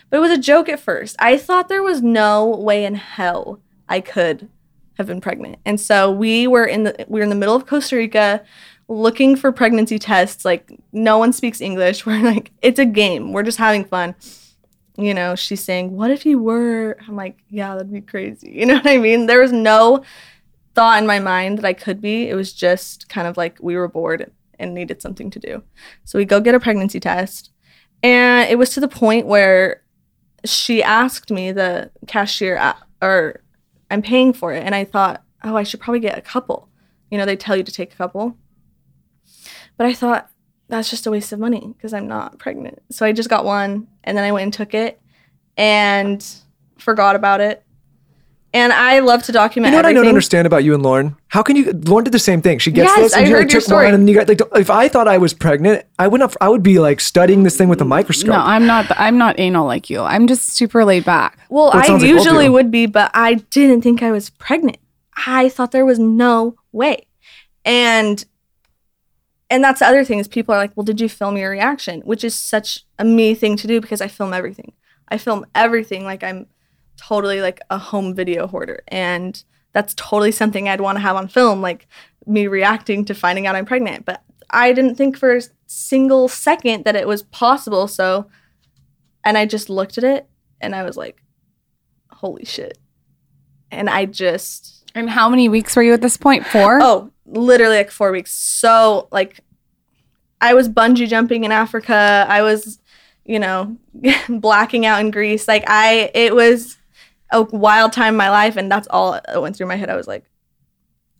But it was a joke at first. I thought there was no way in hell I could have been pregnant. And so we were in the we were in the middle of Costa Rica looking for pregnancy tests. Like no one speaks English. We're like, it's a game. We're just having fun. You know, she's saying, What if you were? I'm like, Yeah, that'd be crazy. You know what I mean? There was no thought in my mind that I could be. It was just kind of like we were bored and needed something to do. So we go get a pregnancy test. And it was to the point where she asked me, the cashier, uh, or I'm paying for it. And I thought, oh, I should probably get a couple. You know, they tell you to take a couple. But I thought, that's just a waste of money because I'm not pregnant. So I just got one and then I went and took it and forgot about it. And I love to document You know what I don't understand about you and Lauryn? How can you? Lauryn did the same thing. She gets Yes, this, and I she like your took story. one, and you got like. If I thought I was pregnant, I wouldn't. I would be like studying this thing with a microscope. No, I'm not. I'm not anal like you. I'm just super laid back. Well, Well, I sounds like usually would be, but I didn't think I was pregnant. I thought there was no way. And and that's the other thing is people are like, "Well, did you film your reaction?" Which is such a me thing to do because I film everything. I film everything like I'm totally like a home video hoarder and that's totally something I'd want to have on film like me reacting to finding out I'm pregnant. But I didn't think for a single second that it was possible, so and I just looked at it and I was like, holy shit. And I just, And how many weeks were you at this point? Four. oh, literally like four weeks. So, like, I was bungee jumping in Africa. I was, you know, blacking out in Greece. Like, I, it was a wild time in my life. And that's all that went through my head. I was like,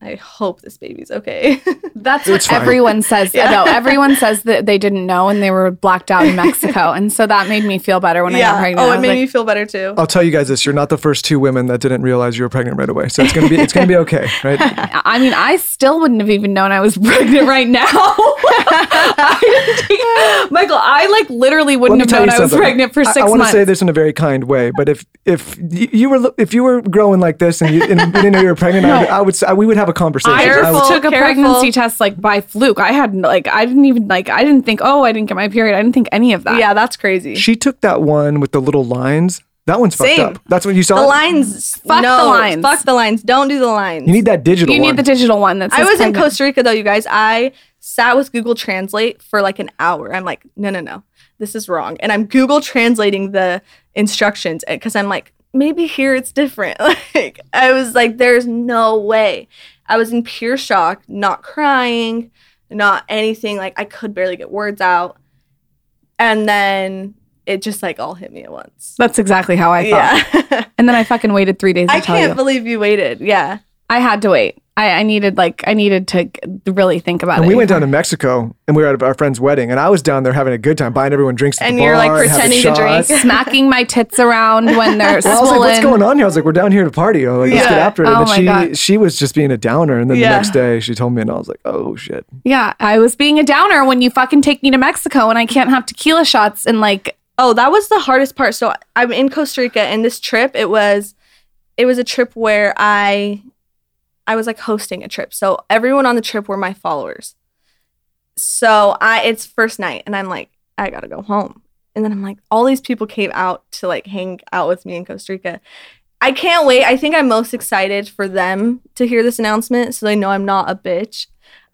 I hope this baby's okay. That's It's what fine. everyone says. No, everyone says that they didn't know and they were blacked out in Mexico, and so that made me feel better when I got pregnant. Oh, it made like, me feel better too. I'll tell you guys this: you're not the first two women that didn't realize you were pregnant right away. So it's gonna be it's gonna be okay, right? I mean, I still wouldn't have even known I was pregnant right now. I think- Michael, I like literally wouldn't have known I was something. pregnant for I- six I, want to say this in a very kind way, but if if you were if you were growing like this and you, and you didn't know you were pregnant, I, would, I would say we would have a conversation. I Careful. I just took a careful. pregnancy test like by fluke. I had like I didn't even like I didn't think oh I didn't get my period. I didn't think any of that. yeah, that's crazy. she took that one with the little lines. That one's Same. fucked up. That's when you saw the it? lines. Fuck no, the lines. Fuck the lines. Don't do the lines. You need that digital you one. need the digital one. That I says was in. Costa Rica though, you guys. I sat with Google Translate for like an hour. I'm like, no, no, no, this is wrong. And I'm Google translating the instructions because I'm like, maybe here it's different. Like, I was like, there's no way. I was in pure shock, not crying, not anything. Like, I could barely get words out. And then it just like all hit me at once. That's exactly how I thought. Yeah. And then I fucking waited three days to I can't you. believe you waited. Yeah. I had to wait. I, I needed like I needed to really think about and it. we went down to Mexico and we were at our friend's wedding, and I was down there having a good time, buying everyone drinks at And the you're, like, bar and pretending to drink. smacking my tits around when they're Well, I was like, "What's going on here?" I was like, "We're down here to party. You know, like, let's get after it." And Oh then my she God. she was just being a downer, and then Yeah. the next day she told me, and I was like, "Oh shit." Yeah, I was being a downer when you fucking take me to Mexico and I can't have tequila shots and like Oh, that was the hardest part. So I'm in Costa Rica and this trip it was it was a trip where I I was like hosting a trip. So everyone on the trip were my followers. So I it's first night and I'm like I got to go home. And then I'm like all these people came out to like hang out with me in Costa Rica. I can't wait. I think I'm most excited for them to hear this announcement so they know I'm not a bitch.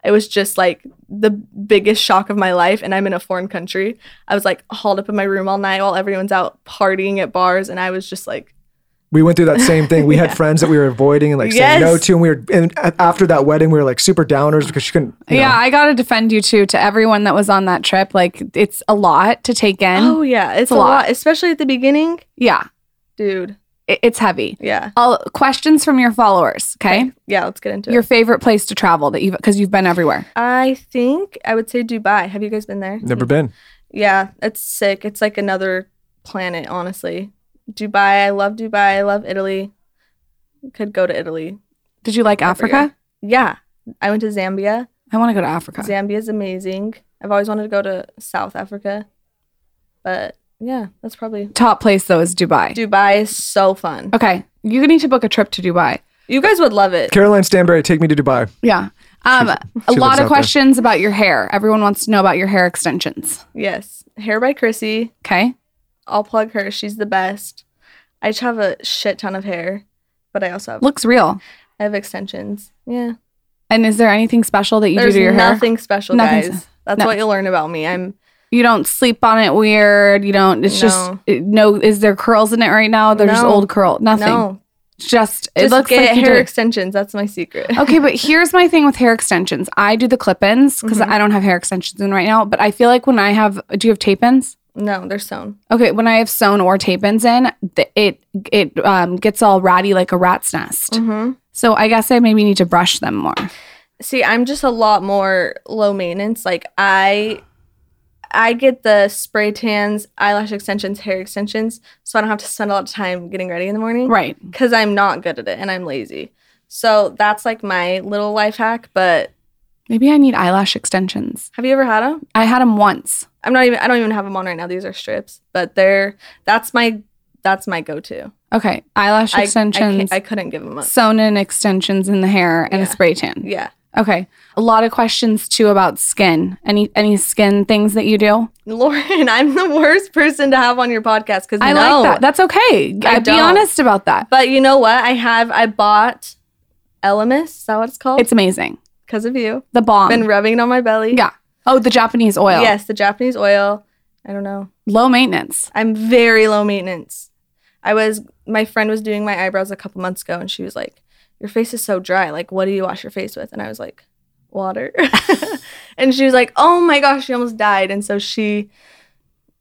It was just like the biggest shock of my life and I'm in a foreign country. I was like hauled up in my room all night while everyone's out partying at bars and I was just like We went through that same thing. We had friends that we were avoiding and like saying no to, and we were. And after that wedding, we were like super downers because she couldn't. you yeah, know. I got to defend you too to everyone that was on that trip. Like it's a lot to take in. oh yeah, it's, a a lot. lot. especially at the beginning. yeah, Dude. it- it's heavy. Yeah. All questions from your followers, okay? Yeah, let's get into Your it. Your favorite place to travel that you've because you've been everywhere. I think I would say Dubai. Have you guys been there? Never been. Yeah, it's sick. It's like another planet, honestly. Dubai, I love Dubai. I love Italy. Could go to Italy. Did you like Africa? year. Yeah. I went to Zambia. I want to go to Africa. Zambia is amazing. I've always wanted to go to South Africa. But yeah, that's probably Top place though is Dubai. Dubai is so fun. okay, you need to book a trip to Dubai. You guys would love it. Caroline Stanbury, take me to Dubai. Yeah. Um, a she lot of questions about your hair. Everyone wants to know about your hair extensions. Yes. Hair by Chrissy. Okay. I'll plug her. She's the best. I just have a shit ton of hair, but I also have Looks real. I have extensions. Yeah. And is there anything special that you There's do to your hair? nothing special, Nothing guys. That's no. what you'll learn about me. I'm You don't sleep on it weird. You don't. It's just No. it- no. Is there curls in it right now? There's No. Just old curl. Nothing. no. Just it Just looks get like hair extensions. That's my secret. okay, but here's my thing with hair extensions. I do the clip-ins because Mm-hmm. I don't have hair extensions in right now. But I feel like when I have, do you have tape-ins? No, they're sewn. Okay, when I have sewn or tape-ins in, th- it it um, gets all ratty like a rat's nest. Mm-hmm. So I guess I maybe need to brush them more. See, I'm just a lot more low maintenance. Like I I get the spray tans, eyelash extensions, hair extensions, so I don't have to spend a lot of time getting ready in the morning. Right. Cuz I'm not good at it and I'm lazy. So that's like my little life hack, but Maybe I need eyelash extensions. have you ever had them? I had them once. I'm not even I don't even have them on right now. These are strips, but they're that's my that's my go-to. Okay, eyelash I- I, extensions. can't- I, couldn't give them up. sewn in extensions in the hair and a spray tan. Yeah. Okay. A lot of questions too about skin. Any any skin things that you do? Lauryn, I'm the worst person to have on your podcast cuz I no. like that. That's okay. I I be honest about that. But you know what? I have I bought Elemis, is that what it's called? It's amazing. Because of you. The bomb. Been rubbing it on my belly. yeah. Oh, the Japanese oil. Yes, the Japanese oil. I don't know. Low maintenance. I'm very low maintenance. I was my friend was doing my eyebrows a couple months ago and she was like, Your face is so dry. Like, what do you wash your face with? And I was like, Water. and she was like, Oh my gosh, she almost died. And so she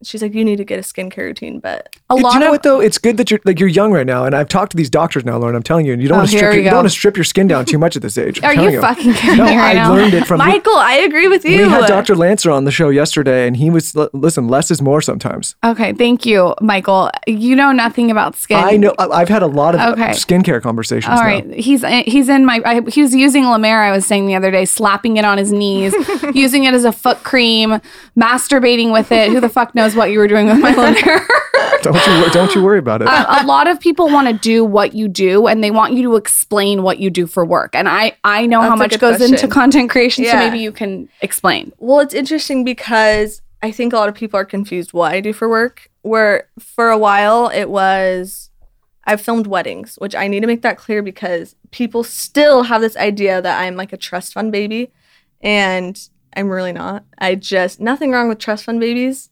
she's like, You need to get a skincare routine. But A Do lot you know of what though? It's good that you're like you're young right now, and I've talked to these doctors now, Lauryn. I'm telling you, and you don't Oh, want to strip your, you don't want to strip your skin down too much at this age. I'm Are telling you fucking kidding No, me right I now? learned it from. we- Michael, I agree with you. we had Dr. Lancer on the show yesterday, and he was listen. Less is more sometimes. Okay, thank you, Michael. You know nothing about skin. I know. I've had a lot of uh, Okay. skincare conversations. All now. right, he's he's in my. I, he was using La Mer. I was saying the other day, slapping it on his knees, using it as a foot cream, masturbating with it. Who the fuck knows what you were doing with my La Mer? Don't you don't you worry about it. a a lot of people want to do what you do, and they want you to explain what you do for work. And I I know how That's a much good goes into content creation, so maybe you can explain. Well, it's interesting because I think a lot of people are confused what I do for work. Where for a while it was I've filmed weddings, which I need to make that clear because people still have this idea that I'm like a trust fund baby and I'm really not. I just nothing wrong with trust fund babies.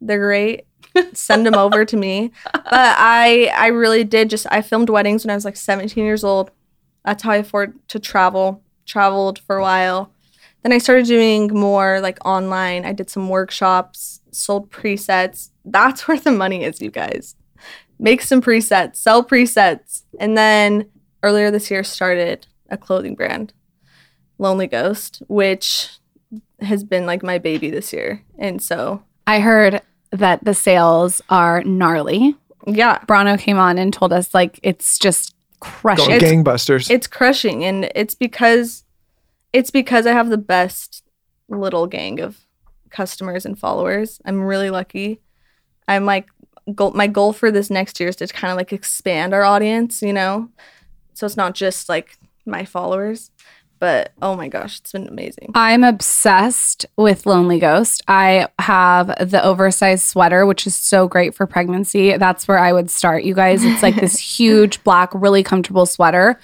They're great. Send them over to me. But I I really did just I filmed weddings when I was like 17 years old. That's how I afford to travel. Traveled for a while. Then I started doing more like online. I did some workshops, sold presets. That's where the money is, you guys. Make some presets, sell presets. And then earlier this year started a clothing brand, Lonely Ghost, which has been like my baby this year. And so, I heard that the sales are gnarly. yeah, Brano came on and told us like it's just crushing. Going gangbusters. it's crushing and it's because it's because I have the best little gang of customers and followers. I'm really lucky. I'm like goal, my goal for this next year is to kind of like expand our audience, you know. So it's not just like my followers, but oh my gosh, it's been amazing. I'm obsessed with Lonely Ghost. I have the oversized sweater, which is so great for pregnancy. That's where I would start, you guys. It's like this huge, black, really comfortable sweater.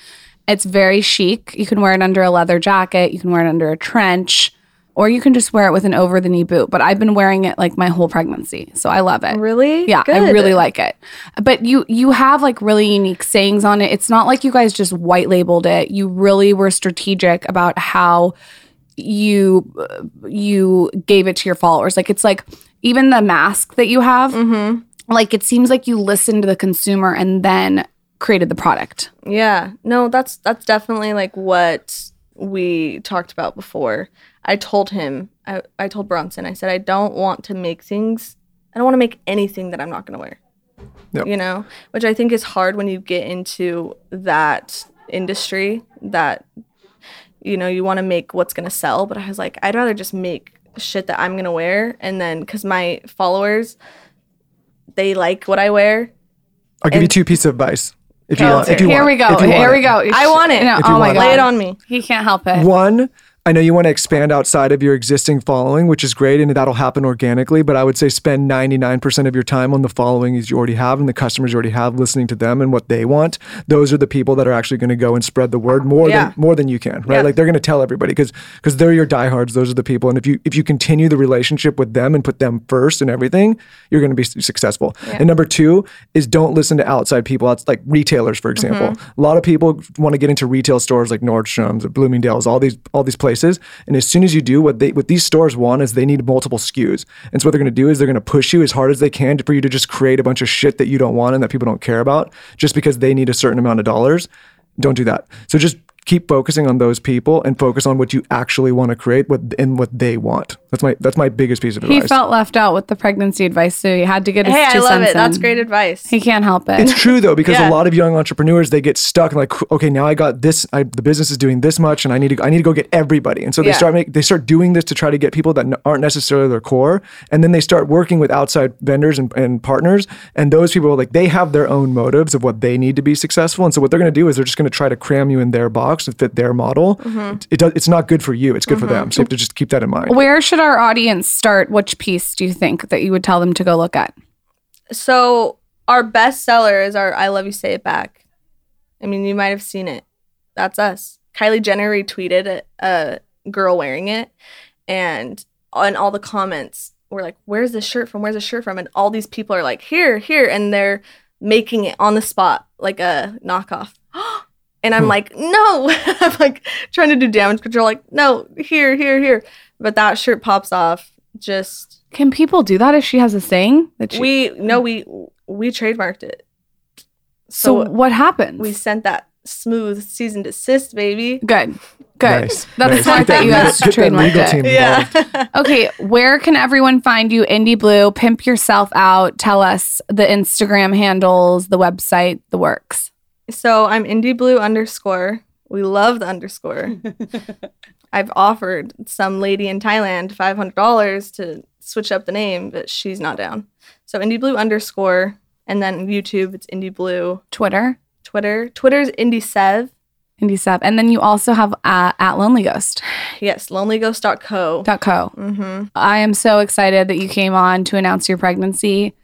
It's very chic. You can wear it under a leather jacket, you can wear it under a trench, or you can just wear it with an over the knee boot. But I've been wearing it like my whole pregnancy. So I love it. Really? Yeah, I really like it. But you you have like really unique sayings on it. It's not like you guys just white labeled it. You really were strategic about how you you gave it to your followers. Like it's like even the mask that you have. Mm-hmm. Like it seems like you listened to the consumer and then created the product. Yeah. No, that's that's definitely like what we talked about before. I told him, I, I told Bronson, I said, I don't want to make things, I don't want to make anything that I'm not going to wear. Yep. You know, which I think is hard when you get into that industry that, you know, you want to make what's going to sell. But I was like, I'd rather just make shit that I'm going to wear. And then, because my followers, they like what I wear. I'll give you two pieces of advice. If you want, let's if you Here want, we go. if you Here want we it. go. I want it. No, oh my god. Lay it on me. He can't help it. One, I know you want to expand outside of your existing following, which is great, and that'll happen organically. But I would say spend 99% of your time on the followings you already have and the customers you already have, listening to them and what they want. Those are the people that are actually going to go and spread the word more Yeah. than more than you can, right? Yeah. Like they're going to tell everybody because because they're your diehards. Those are the people, and if you if you continue the relationship with them and put them first and everything, you're going to be successful. And number two is don't listen to outside people. It's like retailers, for example. Mm-hmm. A lot of people want to get into retail stores like Nordstrom's or Bloomingdale's, all these all these places. And as soon as you do, what they what these stores want is they need multiple SKUs. And so what they're going to do is they're going to push you as hard as they can for you to just create a bunch of shit that you don't want and that people don't care about just because they need a certain amount of dollars. Don't do that. So just keep focusing on those people and focus on what you actually want to create what and what they want. That's my that's my biggest piece of advice. He felt left out with the pregnancy advice, so he had to get his Hey, I love cents it. That's great advice. He can't help it. It's true though because Yeah. a lot of young entrepreneurs they get stuck and like okay now I got this I, the business is doing this much and I need to I need to go get everybody and so they Yeah. start make they start doing this to try to get people that n- aren't necessarily their core and then they start working with outside vendors and, and partners and those people like they have their own motives of what they need to be successful and so what they're going to do is they're just going to try to cram you in their box to fit their model mm-hmm. it, it does, it's not good for you it's good for them so you have mm-hmm. to just keep that in mind Where should our audience start? Which piece do you think that you would tell them to go look at? So our best seller is our I Love You Say It Back. I mean, you might have seen it. That's us. Kylie Jenner retweeted a, a girl wearing it, and on all the comments were like, "Where's this shirt from? Where's this shirt from?" And all these people are like, "Here, here," and they're making it on the spot like a knockoff. And I'm hmm. like, no, I'm like trying to do damage control, like, no, here, here, here. But that shirt pops off. Just Can people do that if she has a saying that she, we no, we we trademarked it. so, So what happened? we sent that smooth cease and desist, baby. good, good. Nice, That's nice. smart Get that you legal- guys get that trademarked legal it. Yeah. Okay, where can everyone find you? Indy Blue, pimp yourself out. Tell us the Instagram handles, the website, the works. So I'm indy blue underscore. We love the underscore. I've offered some lady in Thailand five hundred dollars to switch up the name, but she's not down. So indy blue underscore, and then YouTube it's indy blue. Twitter, Twitter, Twitter's indie sev. Indie Sub, and then you also have uh, at Lonely Ghost. Yes, lonelyghost.co. dot co. Mm-hmm. I am so excited that you came on to announce your pregnancy.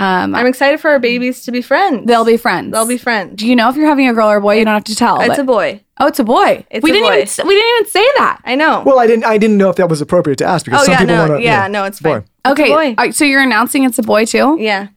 Um, I'm excited for our babies to be friends. they'll be friends. they'll be friends. Do you know if you're having a girl or a boy? You don't have to tell. It's but- a boy. oh, it's a boy. It's we a didn't boy. even we didn't even say that. I know. Well, I didn't. I didn't know if that was appropriate to ask because oh some yeah, people no, want to. yeah, no, it's fine. Boy. Okay, boy. uh, so you're announcing it's a boy too. Yeah,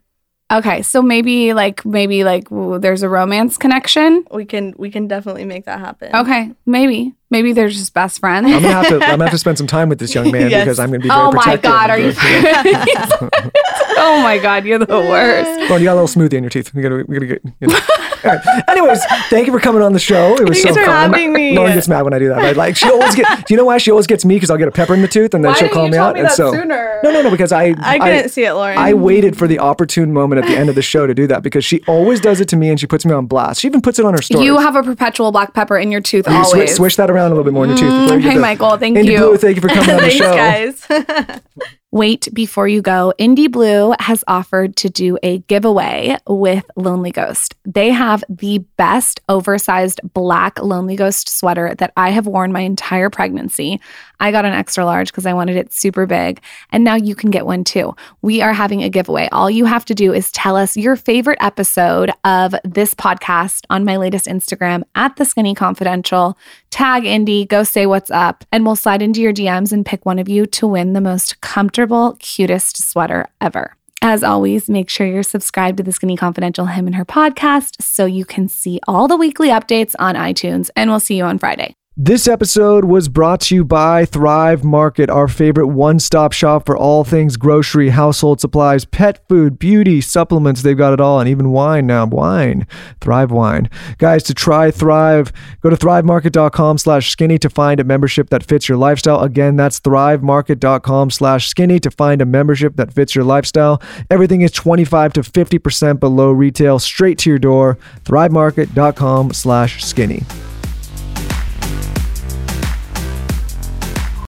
Okay, so maybe like maybe like ooh, there's a romance connection. we can we can definitely make that happen. Okay, maybe maybe they're just best friends. I'm gonna have to. I'm gonna have to spend some time with this young man Yes. because I'm gonna be very Oh my god, are you? oh my god, you're the worst. Well, you got a little smoothie in your teeth. We gotta, we gotta get. You know. All right. Anyways, thank you for coming on the show. It was Thanks so for fun. having me. Lauryn gets mad when I do that. Right? Like she always get. Do you know why she always gets me? Because I'll get a pepper in the tooth, and then Why she'll didn't call you me tell out. me and that so sooner? no, no, no. Because I, I couldn't see it, Lauryn. I waited for the opportune moment at the end of the show to do that because she always does it to me and she puts me on blast. She even puts it on her story. You have a perpetual black pepper in your tooth You swi- always. swish that around a little bit more in your tooth. before you mm, okay, get the- Michael, thank Indy you. Blue, thank you for coming on the Thanks, show. guys. Wait before you go. Indy Blue has offered to do a giveaway with Lonely Ghost. They have the best oversized black Lonely Ghost sweater that I have worn my entire pregnancy. I got an extra large because I wanted it super big. And now you can get one too. We are having a giveaway. All you have to do is tell us your favorite episode of this podcast on my latest Instagram at the Skinny Confidential. Tag Indy, go say what's up, and we'll slide into your DMs and pick one of you to win the most comfortable, cutest sweater ever. As always, make sure you're subscribed to the Skinny Confidential Him and Her podcast so you can see all the weekly updates on iTunes. And we'll see you on Friday. This episode was brought to you by Thrive Market, our favorite one stop shop for all things grocery, household supplies, pet food, beauty, supplements. They've got it all, and even wine now. Wine. Thrive Wine. Guys, to try Thrive, go to thrivemarket.com slash skinny to find a membership that fits your lifestyle. Again, that's thrivemarket.com slash skinny to find a membership that fits your lifestyle. Everything is 25 to 50% below retail, straight to your door. thrivemarket.com slash skinny.